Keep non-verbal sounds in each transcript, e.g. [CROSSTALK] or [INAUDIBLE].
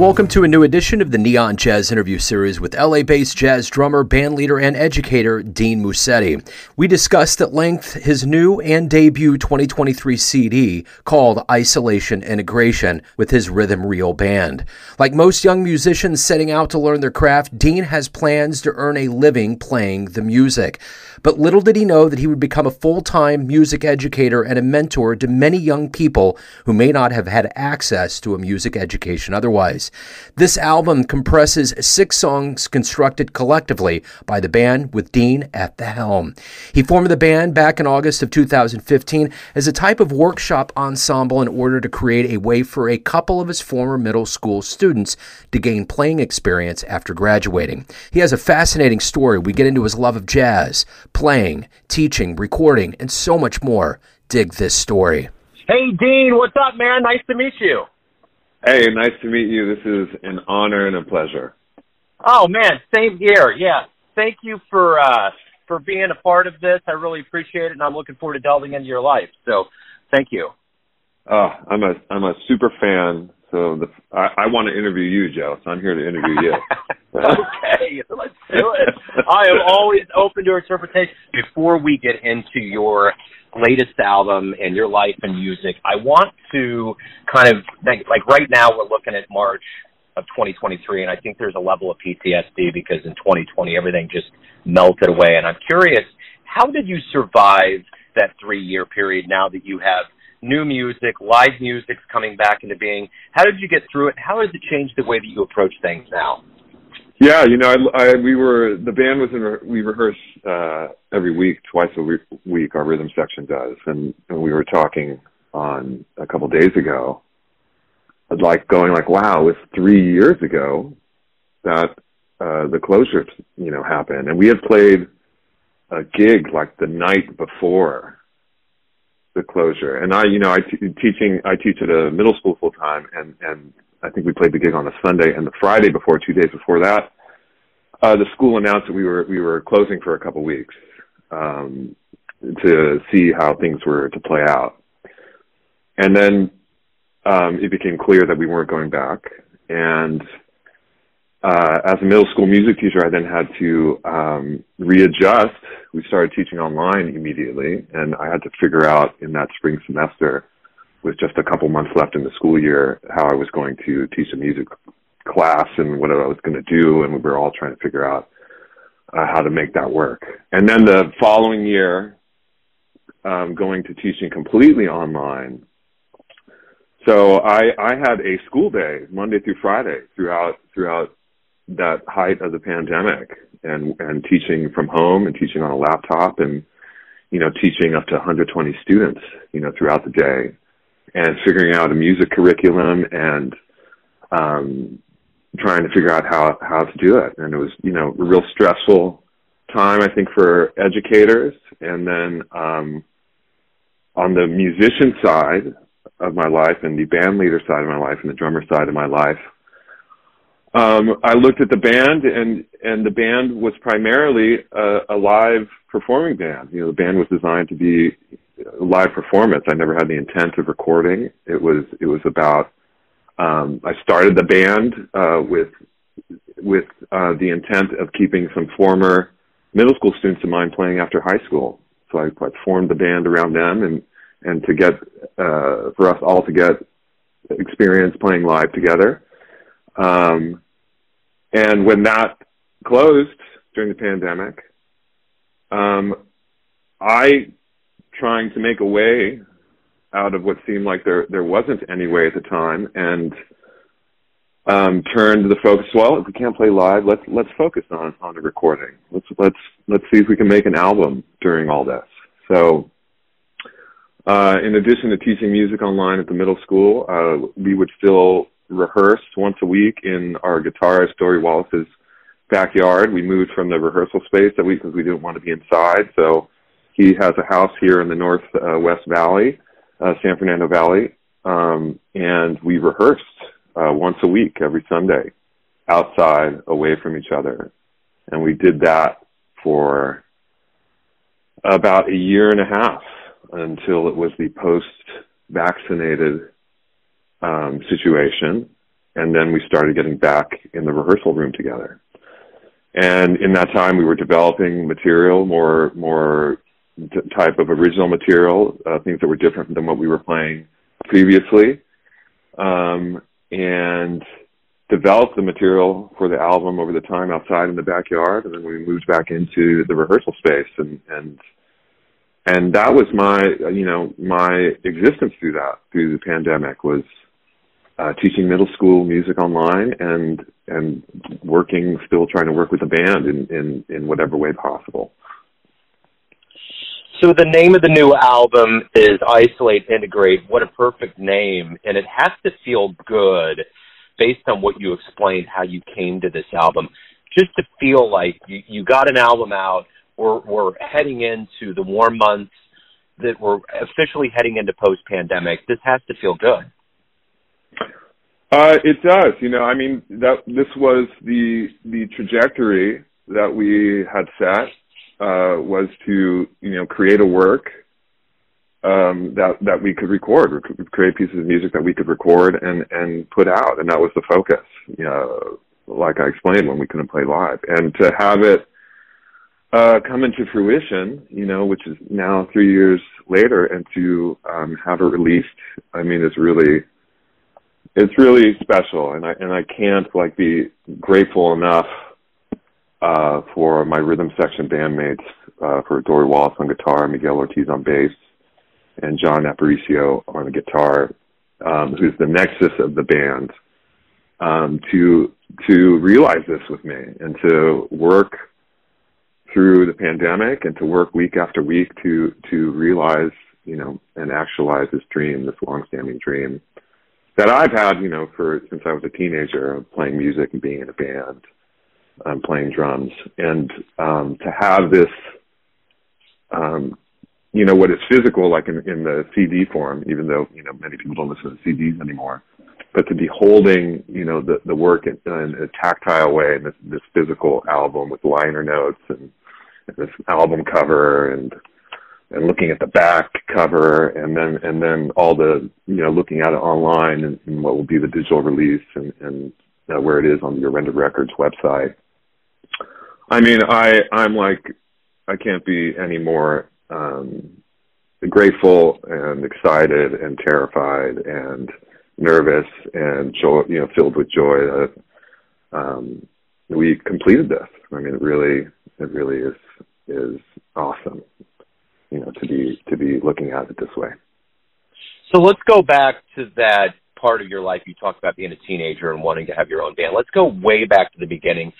Welcome to a new edition of the Neon Jazz interview series with LA based jazz drummer, bandleader, and educator Dean Mucetti. We discussed at length his new and debut 2023 CD called Isolation Integration with his Rhythm Real Band. Like most young musicians setting out to learn their craft, Dean has plans to earn a living playing the music. But little did he know that he would become a full time music educator and a mentor to many young people who may not have had access to a music education otherwise. This album compresses six songs constructed collectively by the band with Dean at the helm. He formed the band back in August of 2015 as a type of workshop ensemble in order to create a way for a couple of his former middle school students to gain playing experience after graduating. He has a fascinating story. We get into his love of jazz, playing, teaching, recording, and so much more. Dig this story. Hey, Dean, what's up, man? Nice to meet you. Hey, nice to meet you. This is an honor and a pleasure. Oh man, same here. Yeah. Thank you for uh for being a part of this. I really appreciate it and I'm looking forward to delving into your life. So, thank you. Oh, I'm a I'm a super fan. So the I, I want to interview you, Joe. So I'm here to interview you. [LAUGHS] okay, let's do it. I am always open to interpretation. Before we get into your latest album and your life and music, I want to kind of think, like right now we're looking at March of 2023, and I think there's a level of PTSD because in 2020 everything just melted away. And I'm curious, how did you survive that three year period now that you have new music, live music's coming back into being? How did you get through it? How has it changed the way that you approach things now? Yeah, you know, I, I we were the band was in we rehearse uh every week, twice a week, our rhythm section does, and, and we were talking on a couple days ago, I'd like going like, wow, it's three years ago that uh the closure, you know, happened, and we had played a gig like the night before the closure, and I, you know, I t- teaching I teach at a middle school full time, and and I think we played the gig on a Sunday, and the Friday before, two days before that, uh, the school announced that we were we were closing for a couple weeks um, to see how things were to play out, and then um, it became clear that we weren't going back. And uh, as a middle school music teacher, I then had to um, readjust. We started teaching online immediately, and I had to figure out in that spring semester with just a couple months left in the school year how I was going to teach a music class and what I was going to do, and we were all trying to figure out uh, how to make that work. And then the following year, um, going to teaching completely online. So I, I had a school day Monday through Friday throughout throughout that height of the pandemic, and and teaching from home and teaching on a laptop and you know teaching up to 120 students you know throughout the day and figuring out a music curriculum and um, trying to figure out how how to do it. And it was you know a real stressful time I think for educators. And then um, on the musician side of my life and the band leader side of my life and the drummer side of my life. Um, I looked at the band and, and the band was primarily a, a live performing band. You know, the band was designed to be live performance. I never had the intent of recording. It was it was about. Um, I started the band uh, with with uh, the intent of keeping some former middle school students of mine playing after high school. So I, I formed the band around them and and to get uh, for us all to get experience playing live together. Um, and when that closed during the pandemic, um, I trying to make a way out of what seemed like there there wasn't any way at the time, and um, turned the focus. Well, if we can't play live, let's let's focus on on the recording. Let's let's let's see if we can make an album during all this. So, uh, in addition to teaching music online at the middle school, uh, we would still rehearse once a week in our guitarist Dory Wallace's backyard. We moved from the rehearsal space that we because we didn't want to be inside, so he has a house here in the North uh, West Valley, uh, San Fernando Valley, um, and we rehearsed uh, once a week every Sunday outside, away from each other, and we did that for about a year and a half until it was the post-vaccinated um, situation, and then we started getting back in the rehearsal room together. And in that time, we were developing material, more more t- type of original material, uh, things that were different than what we were playing previously, um, and developed the material for the album over the time outside in the backyard, and then we moved back into the rehearsal space, and and and that was my you know my existence through that through the pandemic was uh, teaching middle school music online and and working still trying to work with the band in in in whatever way possible. So the name of the new album is Isolate Integrate. What a perfect name, and it has to feel good based on what you explained how you came to this album. Just to feel like you, you got an album out. We're we're heading into the warm months that we're officially heading into post pandemic. This has to feel good. Uh, it does. You know, I mean, that this was the the trajectory that we had set uh, was to you know create a work um, that that we could record, create pieces of music that we could record and and put out, and that was the focus. You know, like I explained when we couldn't play live, and to have it uh, come into fruition, you know, which is now three years later, and to um, have it released, I mean, it's really it's really special, and I and I can't like be grateful enough uh, for my rhythm section bandmates, uh, for Dory Wallace on guitar, Miguel Ortiz on bass, and John Aparicio on the guitar, um, who's the nexus of the band, um, to to realize this with me and to work through the pandemic and to work week after week to to realize you know and actualize this dream, this long-standing dream that I've had, you know, for since I was a teenager, playing music and being in a band, um, playing drums, and um, to have this, um, you know, what is physical, like in, in the CD form, even though you know many people don't listen to CDs anymore, but to be holding, you know, the the work in, in a tactile way, in this, this physical album with liner notes and, and this album cover and and looking at the back cover and then and then all the you know looking at it online and, and what will be the digital release and, and uh, where it is on your Rendered Records website. I mean, I I'm like I can't be any more um, grateful and excited and terrified and nervous and joy, you know, filled with joy that um, we completed this. I mean, it really it really is is awesome you know to be to be looking at it this way. So let's go back to that part of your life you talked about being a teenager and wanting to have your own band. Let's go way back to the beginning.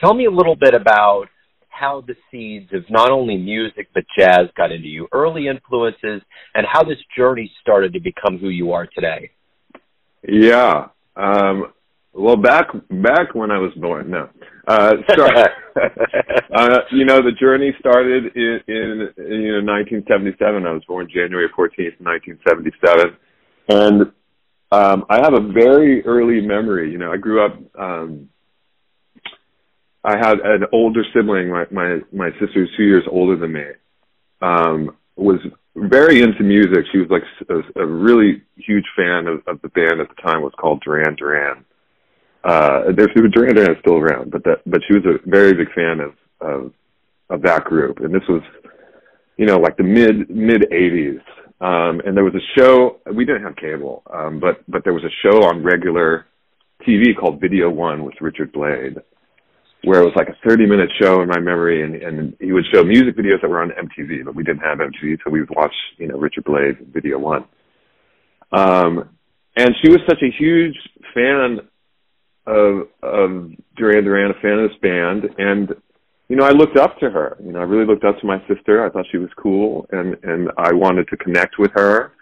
Tell me a little bit about how the seeds of not only music but jazz got into you, early influences, and how this journey started to become who you are today. Yeah. Um, well, back back when I was born, no. Uh, start, [LAUGHS] uh, you know, the journey started in, in, in you know 1977. I was born January 14th, 1977, and um, I have a very early memory. You know, I grew up. Um, I had an older sibling. My my my sister's two years older than me. Um, was very into music. She was like a, a really huge fan of, of the band at the time. It was called Duran Duran uh, there's Duran Duran is still around, but that but she was a very big fan of of of that group, and this was you know like the mid mid '80s. Um, and there was a show we didn't have cable, um, but but there was a show on regular TV called Video One with Richard Blade, where it was like a 30 minute show in my memory, and and he would show music videos that were on MTV, but we didn't have MTV, so we would watch you know Richard Blade Video One. Um, and she was such a huge fan of of Duran Duran, a fan of this band, and you know, I looked up to her. You know, I really looked up to my sister. I thought she was cool, and and I wanted to connect with her,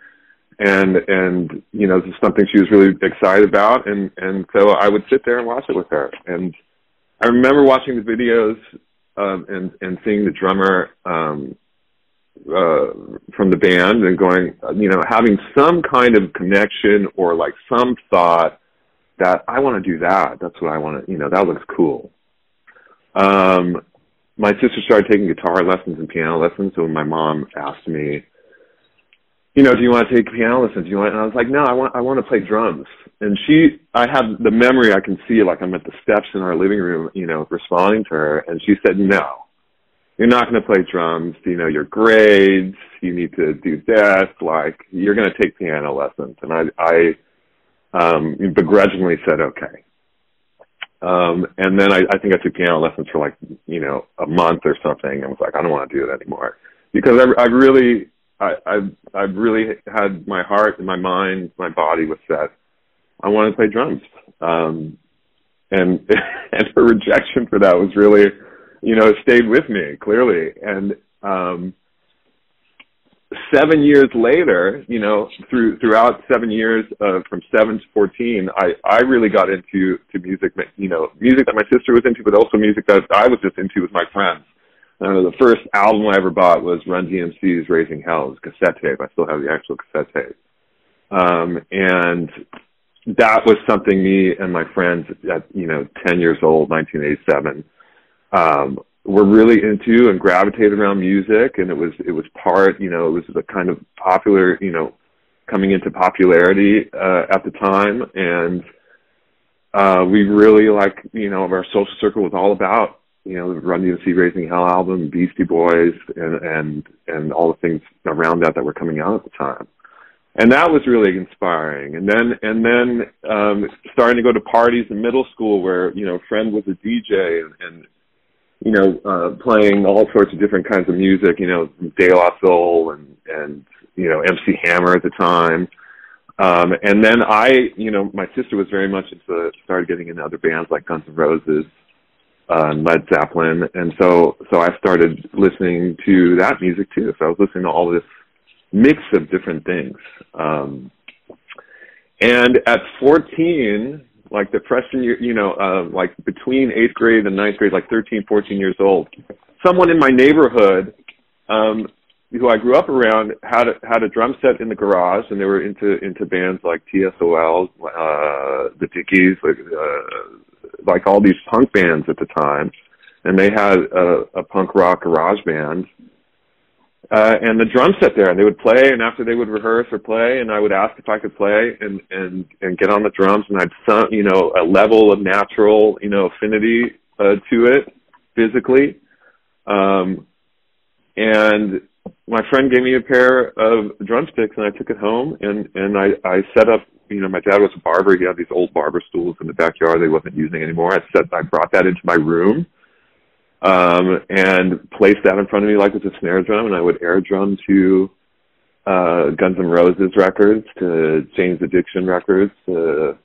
and and you know, this is something she was really excited about, and and so I would sit there and watch it with her. And I remember watching the videos um, and and seeing the drummer um, uh, from the band and going, you know, having some kind of connection or like some thought that I want to do that. That's what I want to, you know, that looks cool. Um, my sister started taking guitar lessons and piano lessons. So when my mom asked me, you know, do you want to take piano lessons? Do you want? And I was like, no, I want I want to play drums. And she, I have the memory. I can see like I'm at the steps in our living room, you know, responding to her, and she said, no, you're not going to play drums. You know, your grades. You need to do this. Like, you're going to take piano lessons. And I, I um, begrudgingly said okay. Um, and then I, I think I took piano lessons for like, you know, a month or something and was like, I don't want to do it anymore because I, I really, I, I've, I've really had my heart and my mind, my body was set. I wanted to play drums. Um, and, [LAUGHS] and her rejection for that was really, you know, stayed with me clearly. And, um, seven years later, you know, through throughout seven years uh, from seven to fourteen, I I really got into to music, you know, music that my sister was into, but also music that I was just into with my friends. Uh, the first album I ever bought was Run DMC's "Raising Hell's cassette tape. I still have the actual cassette tape, um, and that was something me and my friends at you know ten years old, 1987. Um, were really into and gravitated around music and it was it was part you know it was the kind of popular you know coming into popularity uh at the time. And uh we really like you know our social circle was all about you know the Run DMC Raising Hell album Beastie Boys and and and all the things around that that were coming out at the time. And that was really inspiring. And then and then um starting to go to parties in middle school where you know a friend was a DJ and, and you know, uh, playing all sorts of different kinds of music, you know, De La Soul and, and, you know, MC Hammer at the time. Um, and then I, you know, my sister was very much into, started getting into other bands like Guns N' Roses, uh, and Led Zeppelin. And so, so I started listening to that music too. So I was listening to all this mix of different things. Um, and at 14, like the freshman year, you know, uh, like between eighth grade and ninth grade, like 13, 14 years old, someone in my neighborhood, um, who I grew up around had a, had a drum set in the garage and they were into, into bands like TSOL, uh, the Dickies, like, uh, like all these punk bands at the time. And they had a, a punk rock garage band uh, and the drum set there, and they would play, and after they would rehearse or play, and I would ask if I could play and and and get on the drums, and I'd some you know a level of natural you know affinity uh, to it physically, um, and my friend gave me a pair of drumsticks, and I took it home, and and I I set up. You know, my dad was a barber. He had these old barber stools in the backyard. They wasn't using anymore. I set. I brought that into my room um, and placed that in front of me like it's a snare drum, and I would air drum to uh, Guns N' Roses records, to Jane's Addiction records, to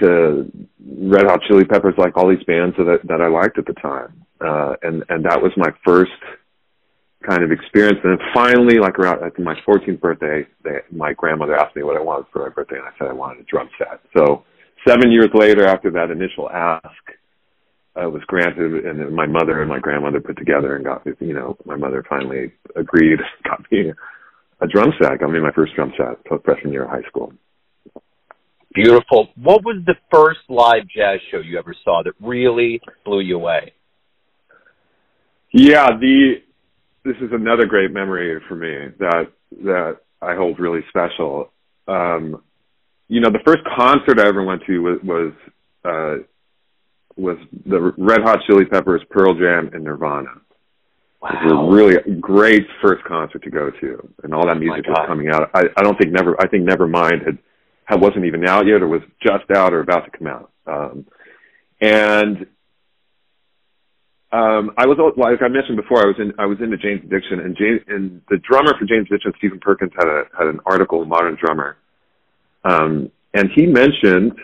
to Red Hot Chili Peppers, like all these bands that that I liked at the time, uh, and and that was my first kind of experience. And then finally, like around at my 14th birthday, they, my grandmother asked me what I wanted for my birthday, and I said I wanted a drum set. So seven years later, after that initial ask, uh, was granted, and then my mother and my grandmother put together and got you know my mother finally agreed, [LAUGHS] got me a drum set, got me my first drum set freshman year of high school. Beautiful. What was the first live jazz show you ever saw that really blew you away? Yeah, the this is another great memory for me that that I hold really special. Um, you know, the first concert I ever went to was, was uh, was the Red Hot Chili Peppers, Pearl Jam, and Nirvana. Wow. It was a really great first concert to go to, and all that music was coming out. I, I don't think never. I think Nevermind had, had wasn't even out yet, or was just out, or about to come out. Um, and um, I was like I mentioned before, I was in I was into Jane's Addiction, and Jane's and the drummer for Jane's Addiction, Stephen Perkins, had a had an article in Modern Drummer, um, and he mentioned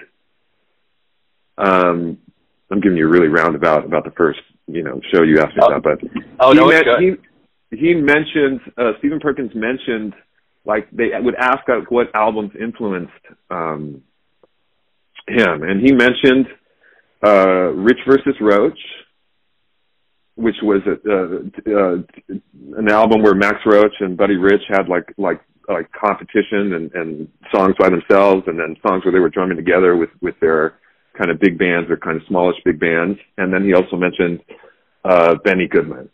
um, I'm giving you a really roundabout about the first, you know, show you asked me oh. about, but oh, he, no, he he mentioned uh, Stephen Perkins mentioned like they would ask like, what albums influenced um, him, and he mentioned uh, Rich versus Roach, which was a, uh, uh, an album where Max Roach and Buddy Rich had like like like competition and, and songs by themselves, and then songs where they were drumming together with with their kind of big bands or kind of smallish big bands. And then he also mentioned uh, Benny Goodman.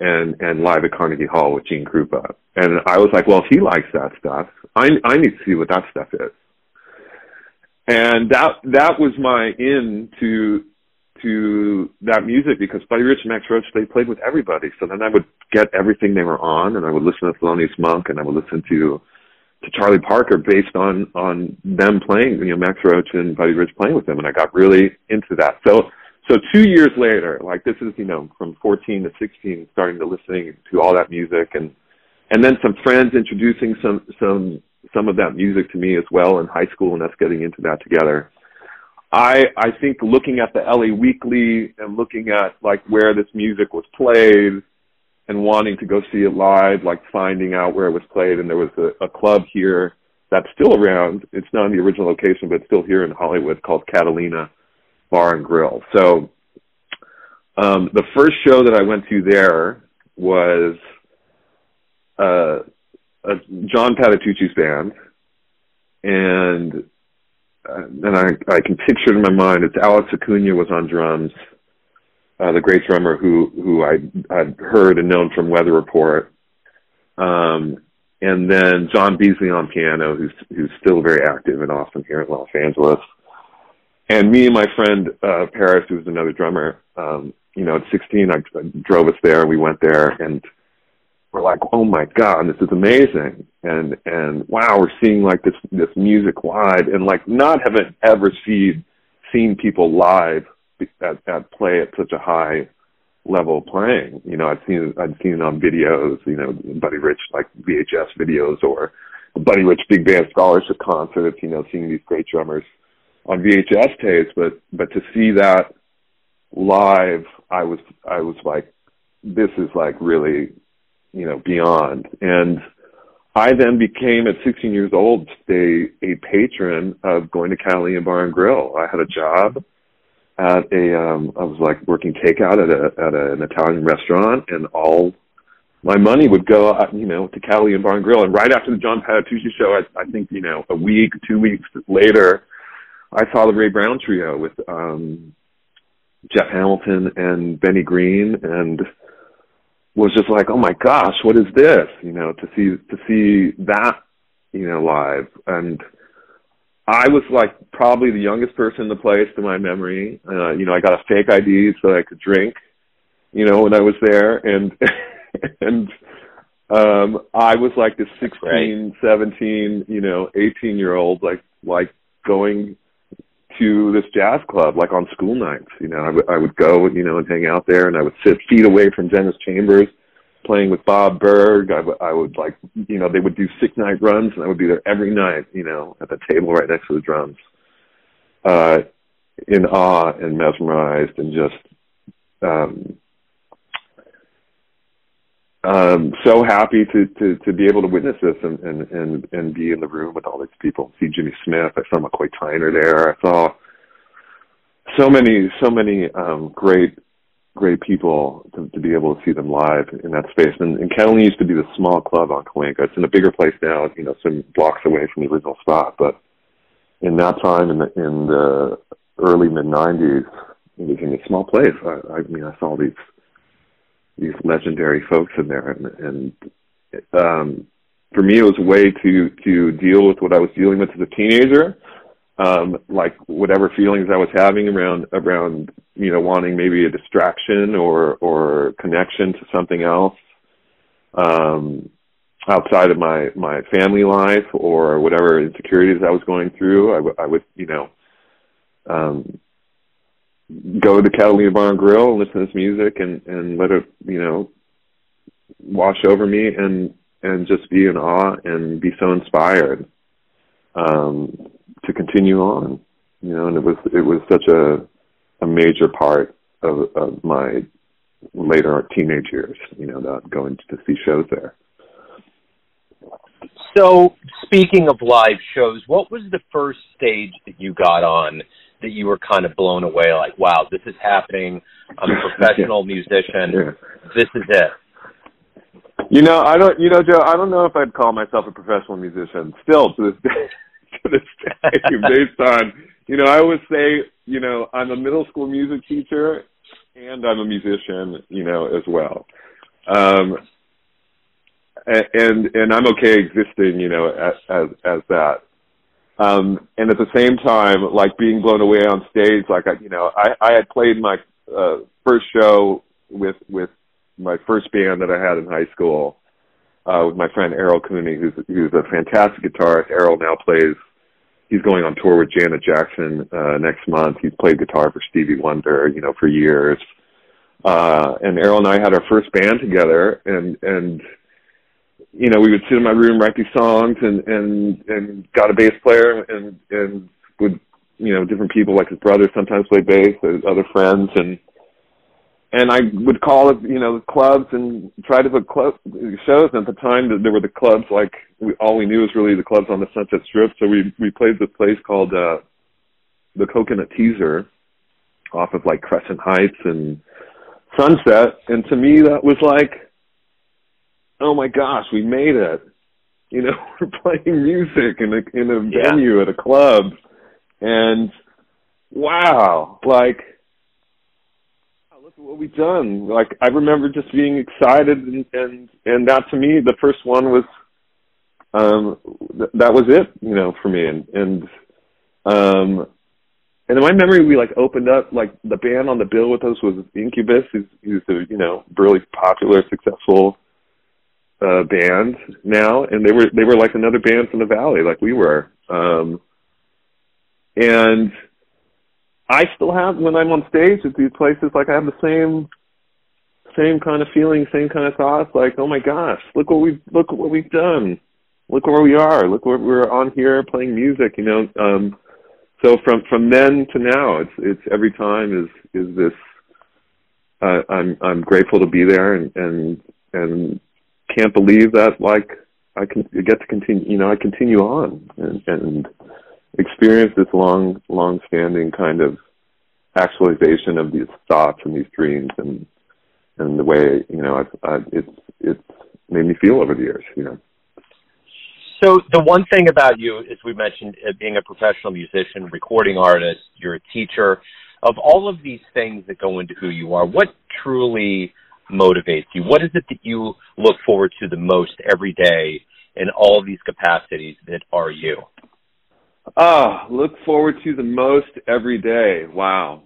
and and live at Carnegie Hall with Gene Krupa. And I was like, well, if he likes that stuff, I I need to see what that stuff is. And that that was my in to to that music because Buddy Rich and Max Roach they played with everybody. So then I would get everything they were on, and I would listen to Thelonious Monk, and I would listen to to Charlie Parker based on on them playing, you know, Max Roach and Buddy Rich playing with them, and I got really into that. So so two years later, like this is you know from 14 to 16, starting to listening to all that music, and and then some friends introducing some some some of that music to me as well in high school, and us getting into that together. I I think looking at the LA Weekly and looking at like where this music was played and wanting to go see it live, like finding out where it was played. And there was a, a club here that's still around. It's not in the original location, but still here in Hollywood called Catalina Bar and Grill. So um, the first show that I went to there was uh, a John Patitucci's band, and uh, and I I can picture it in my mind. It's Alex Acuna was on drums uh, the great drummer who who I I'd heard and known from Weather Report, um, and then John Beasley on piano, who's who's still very active and awesome here in Los Angeles, and me and my friend uh, Paris, who's another drummer. Um, you know, at 16, I, I drove us there. We went there, and we're like, "Oh my god, this is amazing!" And and wow, we're seeing like this this music live, and like not having ever seen seen people live at, at play at such a high level playing. You know, I've seen I've seen on videos, you know, Buddy Rich like VHS videos or Buddy Rich big band scholarship concerts, you know, seeing these great drummers on VHS tapes, but but to see that live, I was I was like, this is like really, you know, beyond. And I then became at 16 years old a a patron of going to Catalina Bar and Grill. I had a job at a um I was like working takeout at a at a, an Italian restaurant and all my money would go uh, you know to Bar and Grill. And right after the John Patitucci show I I think you know a week two weeks later I saw the Ray Brown trio with um Jeff Hamilton and Benny Green and was just like oh my gosh what is this? You know to see to see that you know live. And I was like probably the youngest person in the place to my memory. Uh, you know, I got a fake ID so I could drink, you know, when I was there and [LAUGHS] and um I was like this 16, right. 17, you know, 18 year old like like going to this jazz club like on school nights, you know. I would I would go, you know, and hang out there and I would sit feet away from Dennis Chambers playing with Bob Berg. I, w- I would like, you know, they would do six night runs, and I would be there every night, you know, at the table right next to the drums, uh, in awe and mesmerized, and just um, um, so happy to, to to be able to witness this and, and and and be in the room with all these people. See Jimmy Smith. I saw McCoy Tyner there. I saw so many so many um, great great people to, to be able to see them live in that space. And, and Catalina used to be the small club on Cahuenga. It's in a bigger place now, you know, some blocks away from the original spot. But in that time, in the, in the early mid '90s, it was in a small place. I, I mean, I saw these these legendary folks in there, and, and um, for me, it was a way to to deal with what I was dealing with as a teenager um, like whatever feelings I was having around around you know wanting maybe a distraction or or connection to something else um, outside of my my family life or whatever insecurities I was going through. I, w- I would you know um, go to Catalina Bar and Grill and listen to this music and and let it you know wash over me and and just be in awe and be so inspired. Um, to continue on. You know, and it was it was such a a major part of, of my later teenage years. You know, that going to see shows there. So, speaking of live shows, what was the first stage that you got on that you were kind of blown away? Like, wow, this is happening. I'm a [LAUGHS] professional yeah. musician. Yeah. This is it. You know, I don't. You know, Joe. I don't know if I'd call myself a professional musician. Still, to this day, [LAUGHS] to this day based on, you know, I always say, you know, I'm a middle school music teacher and I'm a musician, you know, as well. um, and and I'm okay existing, you know, as as, as that. Um, and at the same time, like being blown away on stage, like I, you know, I I had played my uh, first show with with my first band that I had in high school uh, with my friend Errol Cooney, who's who's a fantastic guitarist. Errol now plays. He's going on tour with Janet Jackson uh, next month. He's played guitar for Stevie Wonder, you know, for years. Uh, and Errol and I had our first band together, and and you know, we would sit in my room, write these songs, and and and got a bass player, and and would you know different people like his brother sometimes play bass, other friends, and and I would call it you know clubs and try to book club shows. And at the time, there were the clubs like we, all we knew was really the clubs on the Sunset Strip. So we we played this place called uh the Coconut Teaser off of like Crescent Heights and Sunset, and to me that was like oh my gosh, we made it. You know, [LAUGHS] we're playing music in a in a yeah. venue at a club, and wow, like what we've done. Like I remember just being excited, and and and that to me, the first one was um th- that was it, you know, for me, and and um and in my memory, we like opened up like the band on the bill with us was Incubus, who's who's a you know really popular, successful uh, band now, and they were they were like another band from the valley, like we were. Um, and I still have when I'm on stage at these places, like I have the same same kind of feeling, same kind of thoughts. Like, oh my gosh, look what we've look what we've done. Look where we are. Look where we're on here playing music. You know. Um, so from from then to now, it's it's every time is is this. Uh, I'm I'm grateful to be there and and and can't believe that like I can get to continue. You know, I continue on and, and experience this long, long-standing kind of actualization of these thoughts and these dreams, and and the way you know I've, I've, it's it's made me feel over the years. You know. So the one thing about you, as we mentioned, uh, being a professional musician, recording artist, you're a teacher. Of all of these things that go into who you are, what truly motivates you? What is it that you look forward to the most every day in all these capacities that are you? Oh, look forward to the most every day. Wow.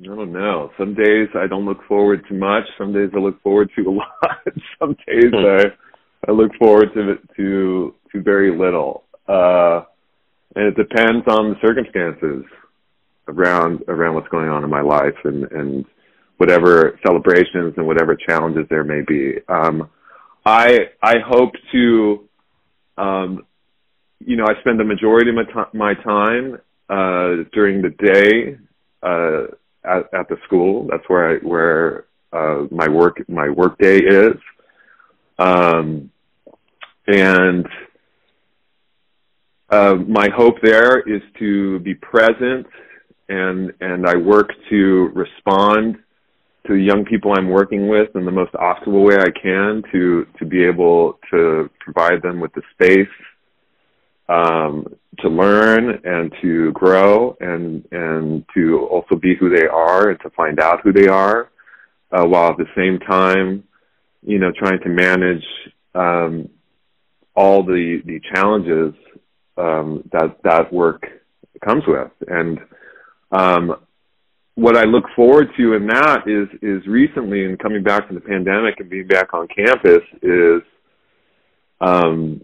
I don't know. Some days I don't look forward to much. Some days I look forward to a [LAUGHS] lot. Some days hmm. I I look forward to to to very little. Uh and it depends on the circumstances around around what's going on in my life and and whatever celebrations and whatever challenges there may be. Um, I I hope to, um, you know, I spend the majority of my, t- my time uh, during the day uh, at, at the school. That's where I where uh, my work my work day is, um, and uh, my hope there is to be present and and I work to respond to the young people I'm working with in the most optimal way I can to to be able to provide them with the space um, to learn and to grow and and to also be who they are and to find out who they are, uh, while at the same time, you know, trying to manage um, all the the challenges um, that that work comes with. And um, what I look forward to in that is is recently and coming back from the pandemic and being back on campus is um,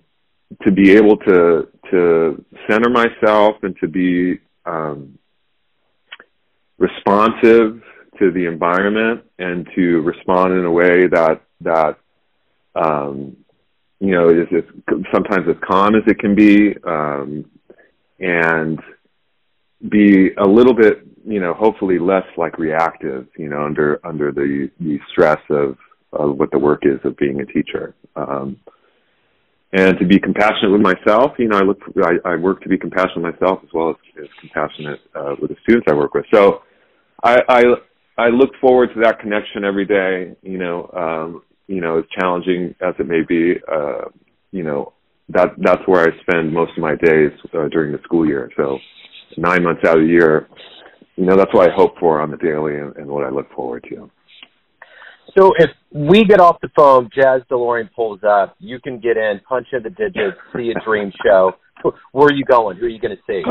to be able to to center myself and to be um, responsive to the environment and to respond in a way that that um, you know is, is sometimes as calm as it can be um, and be a little bit you know, hopefully less like reactive, you know, under under the the stress of of what the work is of being a teacher. Um, and to be compassionate with myself, you know, I look, I, I work to be compassionate myself as well as, as compassionate uh, with the students I work with. So, I, I I look forward to that connection every day. You know, um, you know, as challenging as it may be, uh, you know, that that's where I spend most of my days uh, during the school year. So, nine months out of the year, you know, that's what I hope for on the daily and, and what I look forward to. So if we get off the phone, Jazz DeLorean pulls up, you can get in, punch in the digits, see a dream show. Where are you going? Who are you going to see?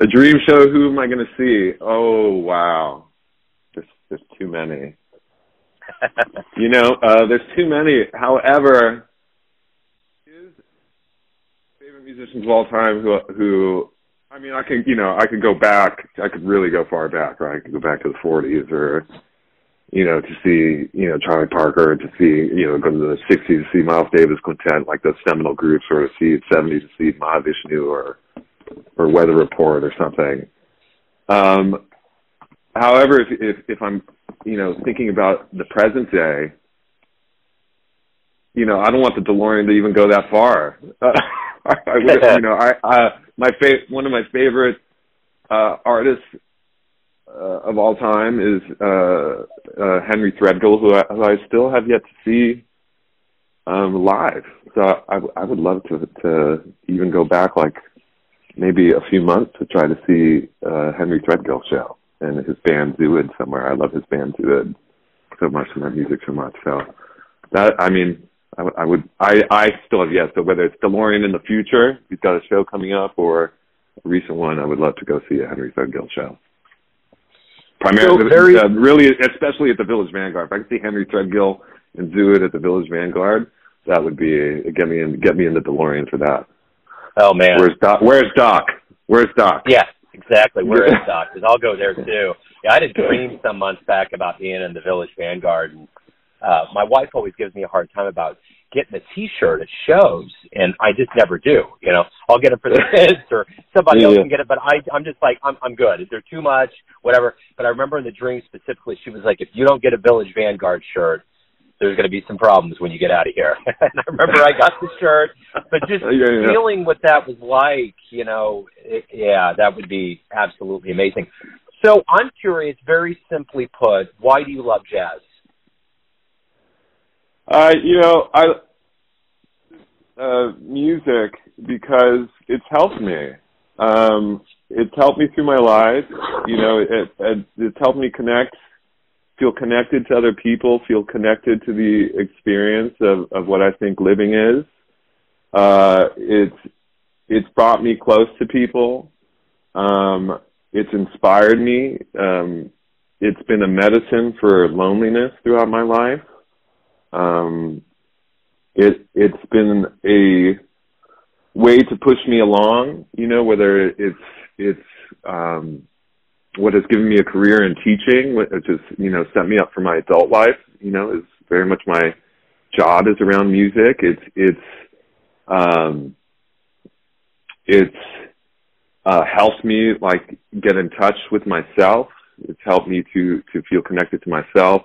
A dream show. Who am I going to see? Oh wow, there's there's too many. you know, uh, there's too many. However, his favorite musicians of all time who who I mean, I can you know I could go back. I could really go far back, right? I could go back to the 40s or you know, to see, you know, Charlie Parker, to see, you know, go to the 60s to see Miles Davis Quintet, like those seminal groups, or to see 70s to see Mahavishnu or, or Weather Report or something. Um, however, if, if, if I'm, you know, thinking about the present day, you know, I don't want the DeLorean to even go that far. Uh, [LAUGHS] I, I you know, I, I my fa- one of my favorite uh, artists uh, of all time is uh, uh, Henry Threadgill, who I, who I still have yet to see um, live. So I, I would love to to even go back like maybe a few months to try to see uh, Henry Threadgill show and his band Zooid somewhere. I love his band Zooid so much and their music so much. So that I mean, I, I would I I still have yet. So whether it's DeLorean in the future, he's got a show coming up, or a recent one, I would love to go see a Henry Threadgill show. Primarily, so very, uh, really, especially at the Village Vanguard. If I could see Henry Threadgill and do it at the Village Vanguard, that would be get me in, get me in the DeLorean for that. Oh man, where's Doc? Where's Doc? Where's Doc? Yeah, exactly. Where is [LAUGHS] Doc? Because I'll go there too. Yeah, I did dream some months back about being in the Village Vanguard, and uh, my wife always gives me a hard time about getting a T-shirt at shows, and I just never do. You know, I'll get it for the [LAUGHS] kids or somebody yeah. else can get it, but I I'm just like I'm I'm good. Is there too much? Whatever. But I remember in the dream specifically, she was like, if you don't get a Village Vanguard shirt, there's going to be some problems when you get out of here. [LAUGHS] and I remember I got the shirt, but just [LAUGHS] yeah, yeah. feeling what that was like, you know, it, yeah, that would be absolutely amazing. So I'm curious, very simply put, why do you love jazz? Uh, you know, I uh, music because it's helped me. Um, it's helped me through my life. You know, it, it it's helped me connect, feel connected to other people, feel connected to the experience of of what I think living is. Uh, it's it's brought me close to people. Um, it's inspired me. Um, it's been a medicine for loneliness throughout my life. Um, it it's been a way to push me along. You know, whether it's it's um, what has given me a career in teaching, which has you know set me up for my adult life. You know, is very much my job is around music. It's it's um, it's uh, helped me like get in touch with myself. It's helped me to to feel connected to myself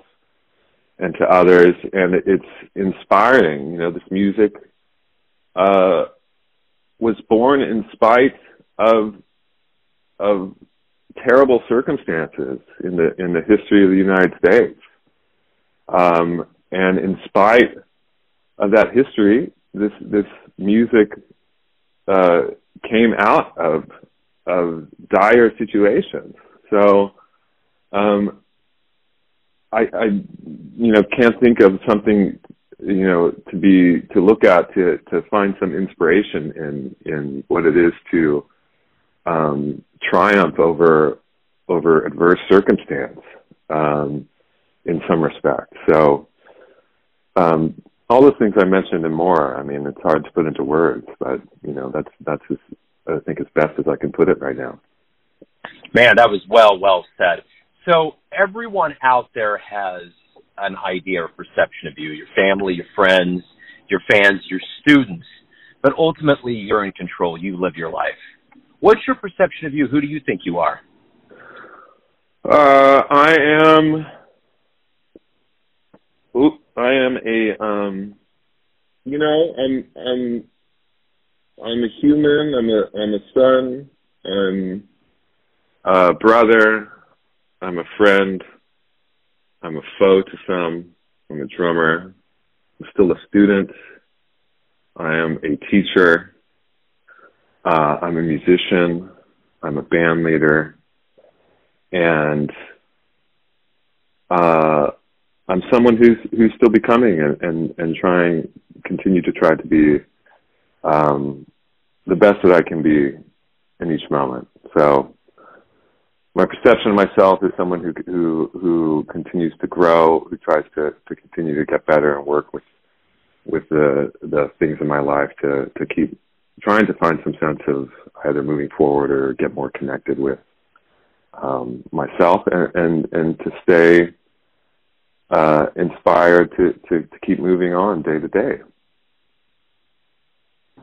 and to others, and it's inspiring. You know, this music uh, was born in spite of of terrible circumstances in the in the history of the United States, um, and in spite of that history, this this music uh, came out of of dire situations. So um, I, I, you know, can't think of something, you know, to be to look at to to find some inspiration in in what it is to um, triumph over over adverse circumstance um, in some respect. So um, all the things I mentioned and more. I mean, it's hard to put into words, but you know, that's that's as, I think as best as I can put it right now. Man, that was well well said. So everyone out there has an idea or perception of you, your family, your friends, your fans, your students, but ultimately you're in control. You live your life. What's your perception of you? Who do you think you are? Uh, I am. Oop, I am a. Um, you know, I'm. I'm. I'm a human. I'm a. I'm a son. I'm a brother. I'm a friend. I'm a foe to some. I'm a drummer. I'm still a student. I am a teacher. Uh, I'm a musician. I'm a band leader. And uh, I'm someone who's who's still becoming and and, and trying continue to try to be um, the best that I can be in each moment. So my perception of myself is someone who who who continues to grow, who tries to to continue to get better and work with with the the things in my life to to keep trying to find some sense of either moving forward or get more connected with um, myself and, and and to stay uh, inspired to, to to keep moving on day to day.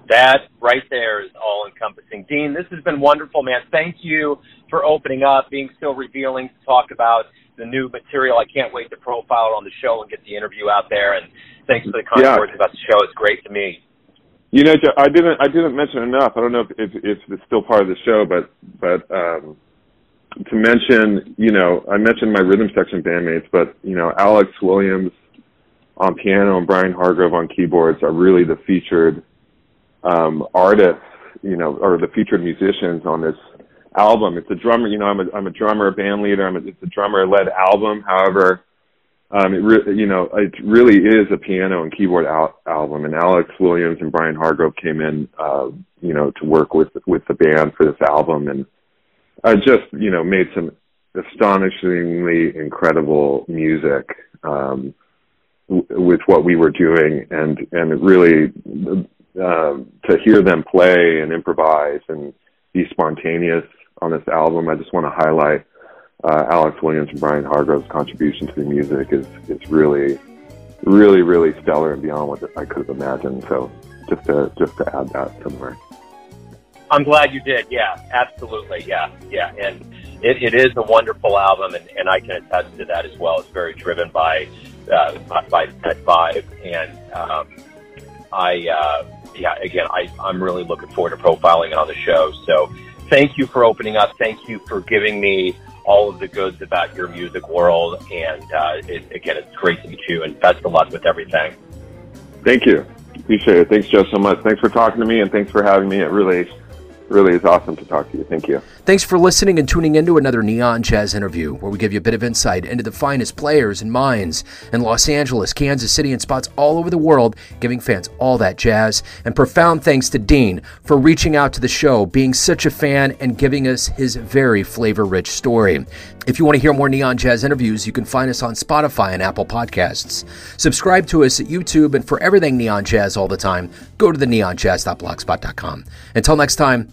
That right there is all encompassing. Dean, this has been wonderful, man. Thank you for opening up, being so revealing to talk about the new material. I can't wait to profile it on the show and get the interview out there. And thanks for the kind yeah. words about the show. It's great to me. You know, I didn't I didn't mention enough. I don't know if, if, if it's still part of the show, but but um, to mention, you know, I mentioned my rhythm section bandmates, but you know, Alex Williams on piano and Brian Hargrove on keyboards are really the featured um, artists, you know, or the featured musicians on this album. It's a drummer, you know, I'm a I'm a drummer, a band leader. I'm a, it's a drummer led album. However, um, it re- you know, it really is a piano and keyboard al- album. And Alex Williams and Brian Hargrove came in, uh, you know, to work with with the band for this album, and I just you know made some astonishingly incredible music um, w- with what we were doing, and and it really um, to hear them play and improvise and be spontaneous on this album. I just want to highlight uh, Alex Williams and Brian Hargrove's contribution to the music is is really, really, really stellar and beyond what I could have imagined. So just to just to add that somewhere. I'm glad you did. Yeah, absolutely. Yeah, yeah, and it, it is a wonderful album, and, and I can attest to that as well. It's very driven by uh, by that vibe, and um, I uh, yeah, again, I, I'm really looking forward to profiling it on the show. So thank you for opening up. Thank you for giving me all of the goods about your music world. And uh, it, again, it's great to meet you and best of luck with everything. Thank you. Appreciate it. Thanks, Joe, so much. Thanks for talking to me and thanks for having me. It really really is awesome to talk to you. Thank you. Thanks for listening and tuning into another Neon Jazz interview, where we give you a bit of insight into the finest players and minds in Los Angeles, Kansas City, and spots all over the world, giving fans all that jazz. And profound thanks to Dean for reaching out to the show, being such a fan, and giving us his very flavor rich story. If you want to hear more Neon Jazz interviews, you can find us on Spotify and Apple Podcasts. Subscribe to us at YouTube, and for everything Neon Jazz all the time, go to the neonjazz.blogspot.com. Until next time,